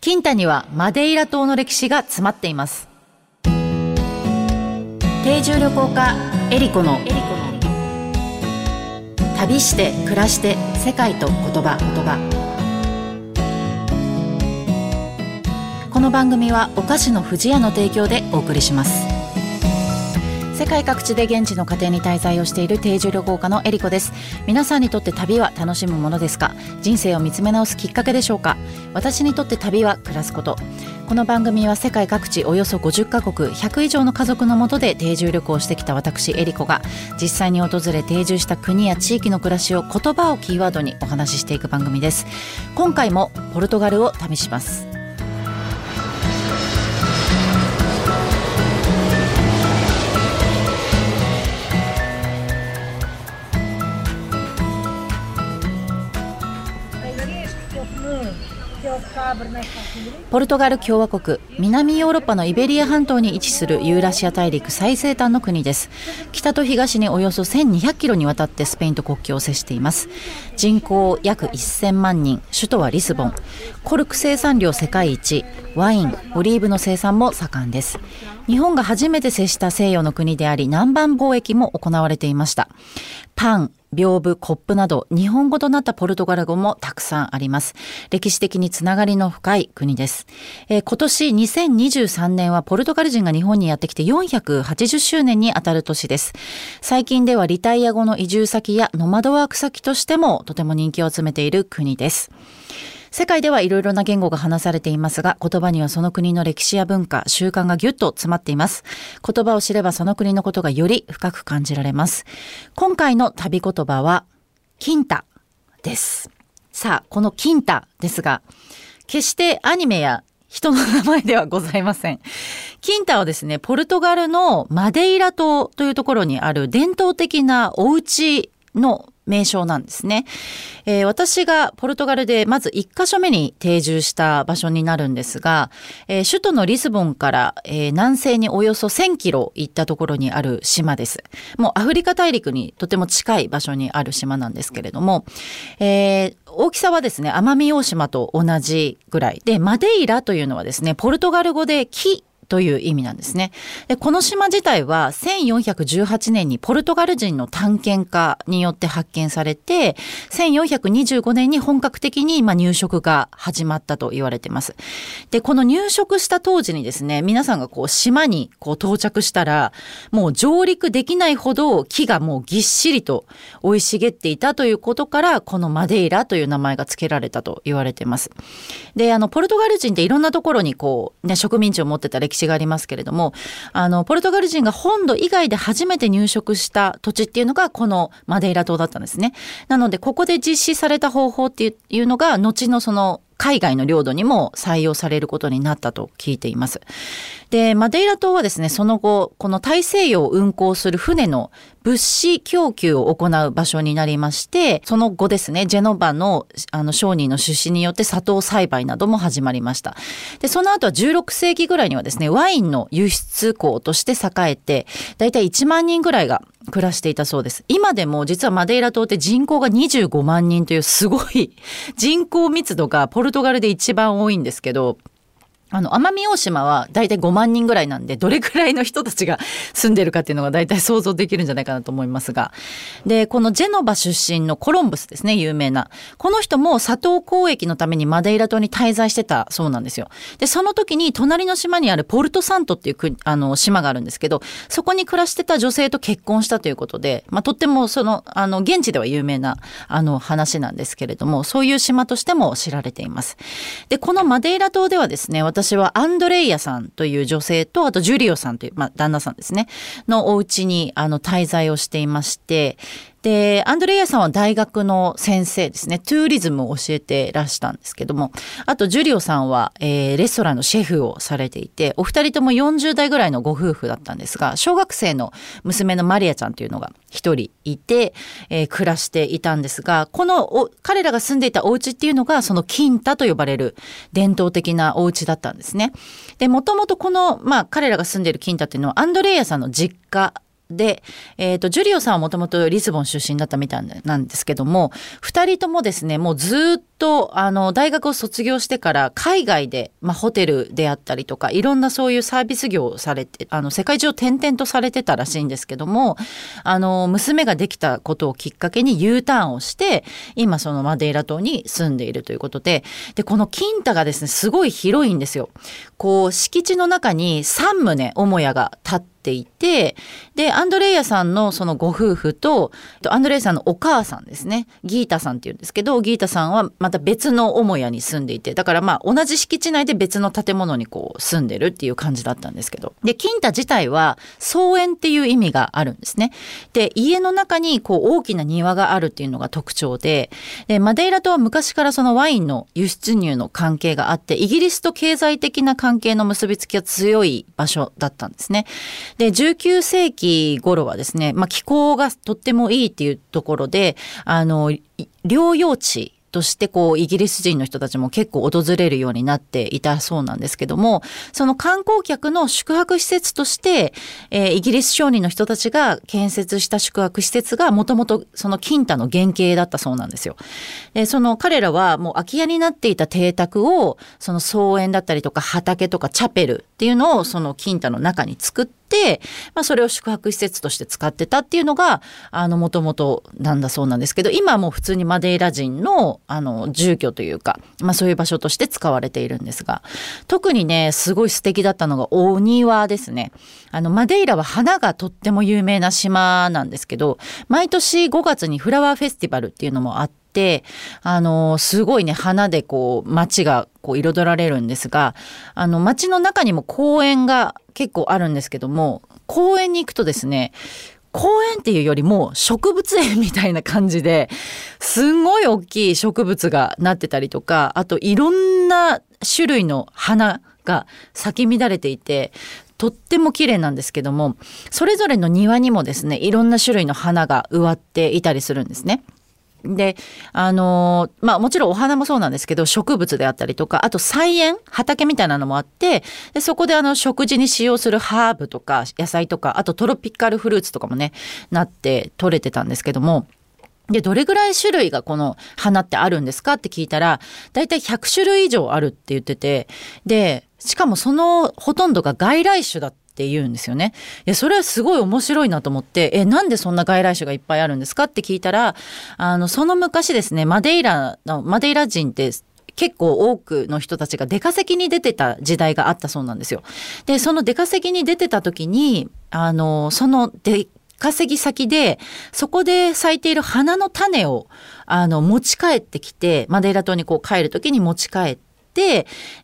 キンタにはマデイラ島の歴史が詰まっています。定住旅行家エリコの旅して暮らして世界と言葉。言葉。この番組はお菓子の不二家の提供でお送りします。世界各地で現地の家庭に滞在をしている定住旅行家のエリコです。皆さんにとって旅は楽しむものですか？人生を見つめ直すきっかけでしょうか？私にとって旅は暮らすこと。この番組は世界各地およそ50カ国100以上の家族のもとで定住旅行をしてきた私エリコが実際に訪れ定住した国や地域の暮らしを言葉をキーワードにお話ししていく番組です。今回もポルトガルを旅します。ポルトガル共和国南ヨーロッパのイベリア半島に位置するユーラシア大陸最西端の国です。北と東におよそ1200キロにわたってスペインと国境を接しています。人口約1000万人首都はリスボン。コルク生産量世界一ワインオリーブの生産も盛んです。日本が初めて接した西洋の国であり南蛮貿易も行われていました。パン屏風、コップなど日本語となったポルトガル語もたくさんあります。歴史的につながりの深い国です。えー、今年2023年はポルトガル人が日本にやってきて480周年にあたる年です。最近ではリタイア後の移住先やノマドワーク先としてもとても人気を集めている国です。世界ではいろいろな言語が話されていますが、言葉にはその国の歴史や文化、習慣がぎゅっと詰まっています。言葉を知ればその国のことがより深く感じられます。今回の旅言葉は、キンタです。さあ、このキンタですが、決してアニメや人の名前ではございません。キンタはですね、ポルトガルのマデイラ島というところにある伝統的なお家の名称なんですね。えー、私がポルトガルでまず1カ所目に定住した場所になるんですが、えー、首都のリスボンから、えー、南西におよそ1000キロ行ったところにある島です。もうアフリカ大陸にとても近い場所にある島なんですけれども、え大きさはですね、奄美大島と同じぐらいで、マデイラというのはですね、ポルトガル語で木という意味なんですね。でこの島自体は1418年にポルトガル人の探検家によって発見されて、1425年に本格的にま入植が始まったと言われています。で、この入植した当時にですね、皆さんがこう島にこう到着したら、もう上陸できないほど木がもうぎっしりと生い茂っていたということから、このマデイラという名前が付けられたと言われています。で、あの、ポルトガル人っていろんなところにこう、ね、植民地を持ってた歴史がありますけれども、あの、ポルトガル人が本土以外で初めて入植した土地っていうのがこのマデイラ島だったんですね。なので、ここで実施された方法っていうのが、後のその海外の領土にも採用されることになったと聞いています。で、マデイラ島はですね、その後、この大西洋を運航する船の物資供給を行う場所になりまして、その後ですね、ジェノバのあの商人の出資によって砂糖栽培なども始まりました。で、その後は16世紀ぐらいにはですね、ワインの輸出港として栄えて、だいたい1万人ぐらいが暮らしていたそうです。今でも実はマデイラ島って人口が25万人というすごい人口密度がポルトガルで一番多いんですけど、あの、奄美大島は大体5万人ぐらいなんで、どれくらいの人たちが住んでるかっていうのが大体想像できるんじゃないかなと思いますが。で、このジェノバ出身のコロンブスですね、有名な。この人も砂糖交易のためにマデイラ島に滞在してたそうなんですよ。で、その時に隣の島にあるポルトサントっていうあの島があるんですけど、そこに暮らしてた女性と結婚したということで、まあ、とってもその、あの、現地では有名な、あの、話なんですけれども、そういう島としても知られています。で、このマデイラ島ではですね、私はアンドレイヤさんという女性と、あとジュリオさんという、まあ、旦那さんですね、のお家に、あの、滞在をしていまして、で、アンドレイヤさんは大学の先生ですね。トゥーリズムを教えてらしたんですけども、あとジュリオさんは、えー、レストランのシェフをされていて、お二人とも40代ぐらいのご夫婦だったんですが、小学生の娘のマリアちゃんというのが一人いて、えー、暮らしていたんですが、この彼らが住んでいたお家っていうのが、そのキンタと呼ばれる伝統的なお家だったんですね。で、もともとこの、まあ彼らが住んでいるキンタっていうのは、アンドレイヤさんの実家で、えーと、ジュリオさんはもともとリスボン出身だったみたいなんですけども2人ともですねもうずっとあの大学を卒業してから海外で、まあ、ホテルであったりとかいろんなそういうサービス業をされてあの世界中を転々とされてたらしいんですけどもあの娘ができたことをきっかけに U ターンをして今そのマデイラ島に住んでいるということででこのキンタがですねすごい広いんですよ。こう敷地の中に3棟母屋が建ってていてでアンドレイヤさんのそのご夫婦とアンドレイヤさんのお母さんですね。ギータさんっていうんですけどギータさんはまた別の母屋に住んでいてだからまあ同じ敷地内で別の建物にこう住んでるっていう感じだったんですけど。でキンタ自体は草園っていう意味があるんですね。で家の中にこう大きな庭があるっていうのが特徴ででマデイラ島は昔からそのワインの輸出入の関係があってイギリスと経済的な関係の結びつきが強い場所だったんですね。で、19世紀頃はですね、まあ、気候がとってもいいっていうところで、あの、療養地としてこうイギリス人の人たちも結構訪れるようになっていたそうなんですけどもその観光客の宿泊施設として、えー、イギリス商人の人たちが建設した宿泊施設がもともとその金太の原型だったそうなんですよ。でその彼らはもう空き家になっていた邸宅をその草園だったりとか畑とかチャペルっていうのをその金太の中に作って、まあ、それを宿泊施設として使ってたっていうのがもともとなんだそうなんですけど今はもう普通にマデイラ人のあの住居というか、まあ、そういう場所として使われているんですが特にねすごい素敵だったのがお庭ですね。あのマデイラは花がとっても有名な島なんですけど毎年5月にフラワーフェスティバルっていうのもあって。あのすごいね花でこう街がこう彩られるんですがあの街の中にも公園が結構あるんですけども公園に行くとですね公園っていうよりも植物園みたいな感じですんごい大きい植物がなってたりとかあといろんな種類の花が咲き乱れていてとっても綺麗なんですけどもそれぞれの庭にもですねいろんな種類の花が植わっていたりするんですね。であのまあもちろんお花もそうなんですけど植物であったりとかあと菜園畑みたいなのもあってでそこであの食事に使用するハーブとか野菜とかあとトロピカルフルーツとかもねなって取れてたんですけども。で、どれぐらい種類がこの花ってあるんですかって聞いたら、だいたい100種類以上あるって言ってて、で、しかもそのほとんどが外来種だったって言うんですよね。いやそれはすごい面白いなと思ってえなんでそんな外来種がいっぱいあるんですかって聞いたらあのその昔ですねマデイラのマデイラ人って結構多くの人たちが出稼ぎに出てた時代があったそうなんですよ。でその出稼ぎに出てた時にあのその出稼ぎ先でそこで咲いている花の種をあの持ち帰ってきてマデイラ島にこう帰る時に持ち帰って、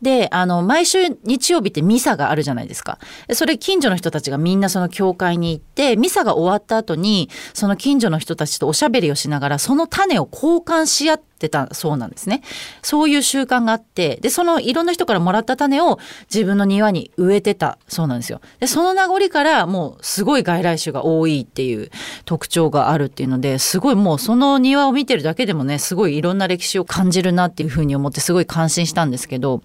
で、あの、毎週日曜日ってミサがあるじゃないですか。それ近所の人たちがみんなその教会に行って、ミサが終わった後に、その近所の人たちとおしゃべりをしながら、その種を交換し合って、ってたそうなんですね。そういう習慣があって、で、そのいろんな人からもらった種を自分の庭に植えてたそうなんですよ。で、その名残からもうすごい外来種が多いっていう特徴があるっていうので、すごいもうその庭を見てるだけでもね、すごいいろんな歴史を感じるなっていうふうに思ってすごい感心したんですけど、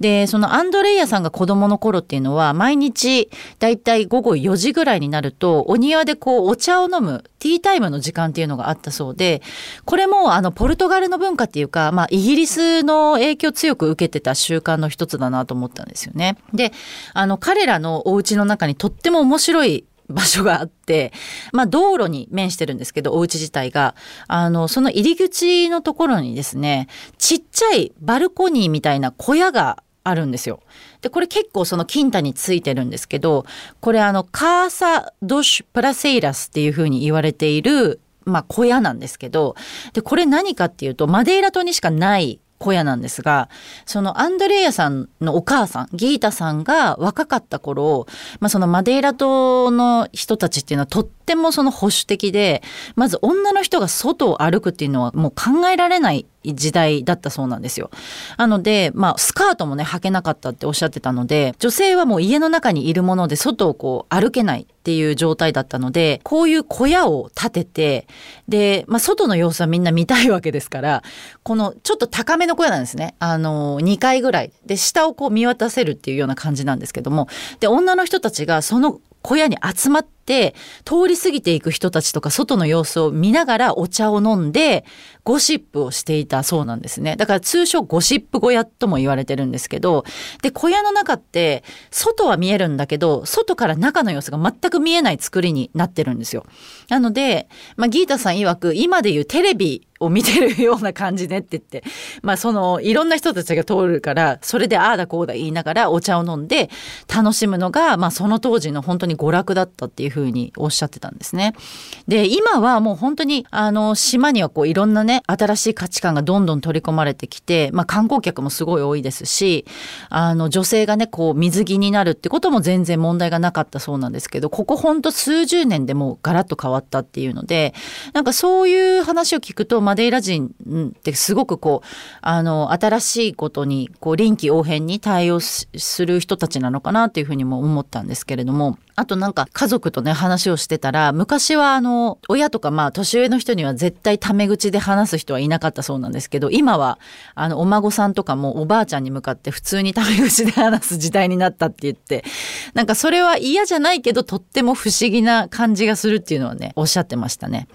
で、そのアンドレイヤさんが子供の頃っていうのは毎日だいたい午後4時ぐらいになるとお庭でこうお茶を飲むティータイムの時間っていうのがあったそうで、これもあのポルトガルの文化っていうか、まあ、イギリスの影響を強く受けてた習慣の一つだなと思ったんですよね。で、あの、彼らのお家の中にとっても面白い場所があって、まあ道路に面してるんですけど、お家自体が、あの、その入り口のところにですね、ちっちゃいバルコニーみたいな小屋があるんですよ。で、これ結構その金太についてるんですけど、これあの、カーサ・ドシュ・プラセイラスっていうふうに言われているまあ、小屋なんですけど、で、これ何かっていうと、マデイラ島にしかない小屋なんですが、そのアンドレイヤさんのお母さん、ギータさんが若かった頃、まあ、そのマデイラ島の人たちっていうのはとってもその保守的で、まず女の人が外を歩くっていうのはもう考えられない時代だったそうなんですよ。なので、まあ、スカートもね、履けなかったっておっしゃってたので、女性はもう家の中にいるもので外をこう歩けないっていう状態だったので、こういう小屋を建てて、で、まあ、外の様子はみんな見たいわけですから、このちょっと高めの小屋なんですね。あの、2階ぐらい。で、下をこう見渡せるっていうような感じなんですけども、で、女の人たちがその小屋に集まってって通り過ぎていく人たちとか外の様子を見ながらお茶を飲んでゴシップをしていたそうなんですね。だから通称ゴシップ小屋とも言われてるんですけど、で、小屋の中って外は見えるんだけど、外から中の様子が全く見えない作りになってるんですよ。なので、まあ、ギータさん曰く今でいうテレビを見てるような感じねって言って、まあそのいろんな人たちが通るから、それでああだこうだ言いながらお茶を飲んで楽しむのが、まあその当時の本当に娯楽だったっていうふうにおっしゃってたんですね。で、今はもう本当にあの島にはこういろんなね、新しい価値観がどんどん取り込まれてきて、まあ観光客もすごい多いですし、あの女性がね、こう水着になるってことも全然問題がなかったそうなんですけど、ここ本当数十年でもうガラッと変わったっていうので、なんかそういう話を聞くと、マデイラ人ってすごくこうあの新しいことにこう臨機応変に対応する人たちなのかなっていうふうにも思ったんですけれどもあとなんか家族とね話をしてたら昔はあの親とかまあ年上の人には絶対タメ口で話す人はいなかったそうなんですけど今はあのお孫さんとかもおばあちゃんに向かって普通にタメ口で話す時代になったって言ってなんかそれは嫌じゃないけどとっても不思議な感じがするっていうのはねおっしゃってましたね。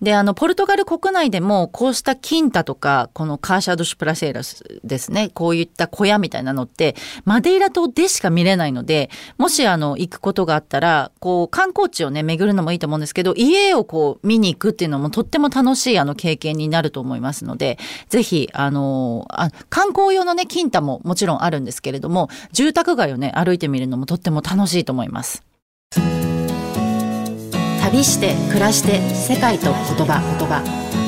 であのポルトガル国内でもこうしたキンタとかこのカーシャドシュプラセーラスですねこういった小屋みたいなのってマデイラ島でしか見れないのでもしあの行くことがあったら、こう、観光地をね、巡るのもいいと思うんですけど、家をこう、見に行くっていうのもとっても楽しいあの経験になると思いますので、ぜひ、あのあ、観光用のね、金太ももちろんあるんですけれども、住宅街をね、歩いてみるのもとっても楽しいと思います。旅して暮らして世界と言葉言葉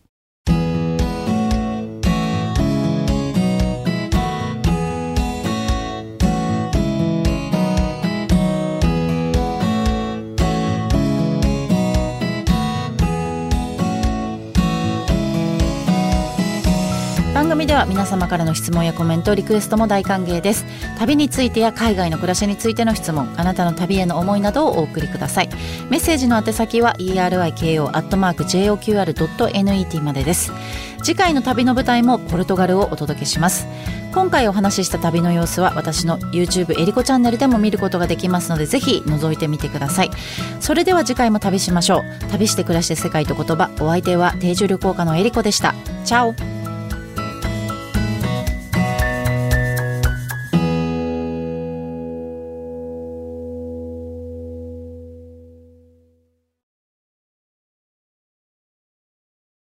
は皆様からの質問やコメントリクエストも大歓迎です。旅についてや海外の暮らしについての質問あなたの旅への思いなどをお送りください。メッセージの宛先は eriko.joqr.net までです。次回の旅の舞台もポルトガルをお届けします。今回お話しした旅の様子は私の YouTube えりこチャンネルでも見ることができますのでぜひ覗いてみてください。それでは次回も旅しましょう。旅して暮らして世界と言葉。お相手は定住旅行家のえりこでした。チャオ。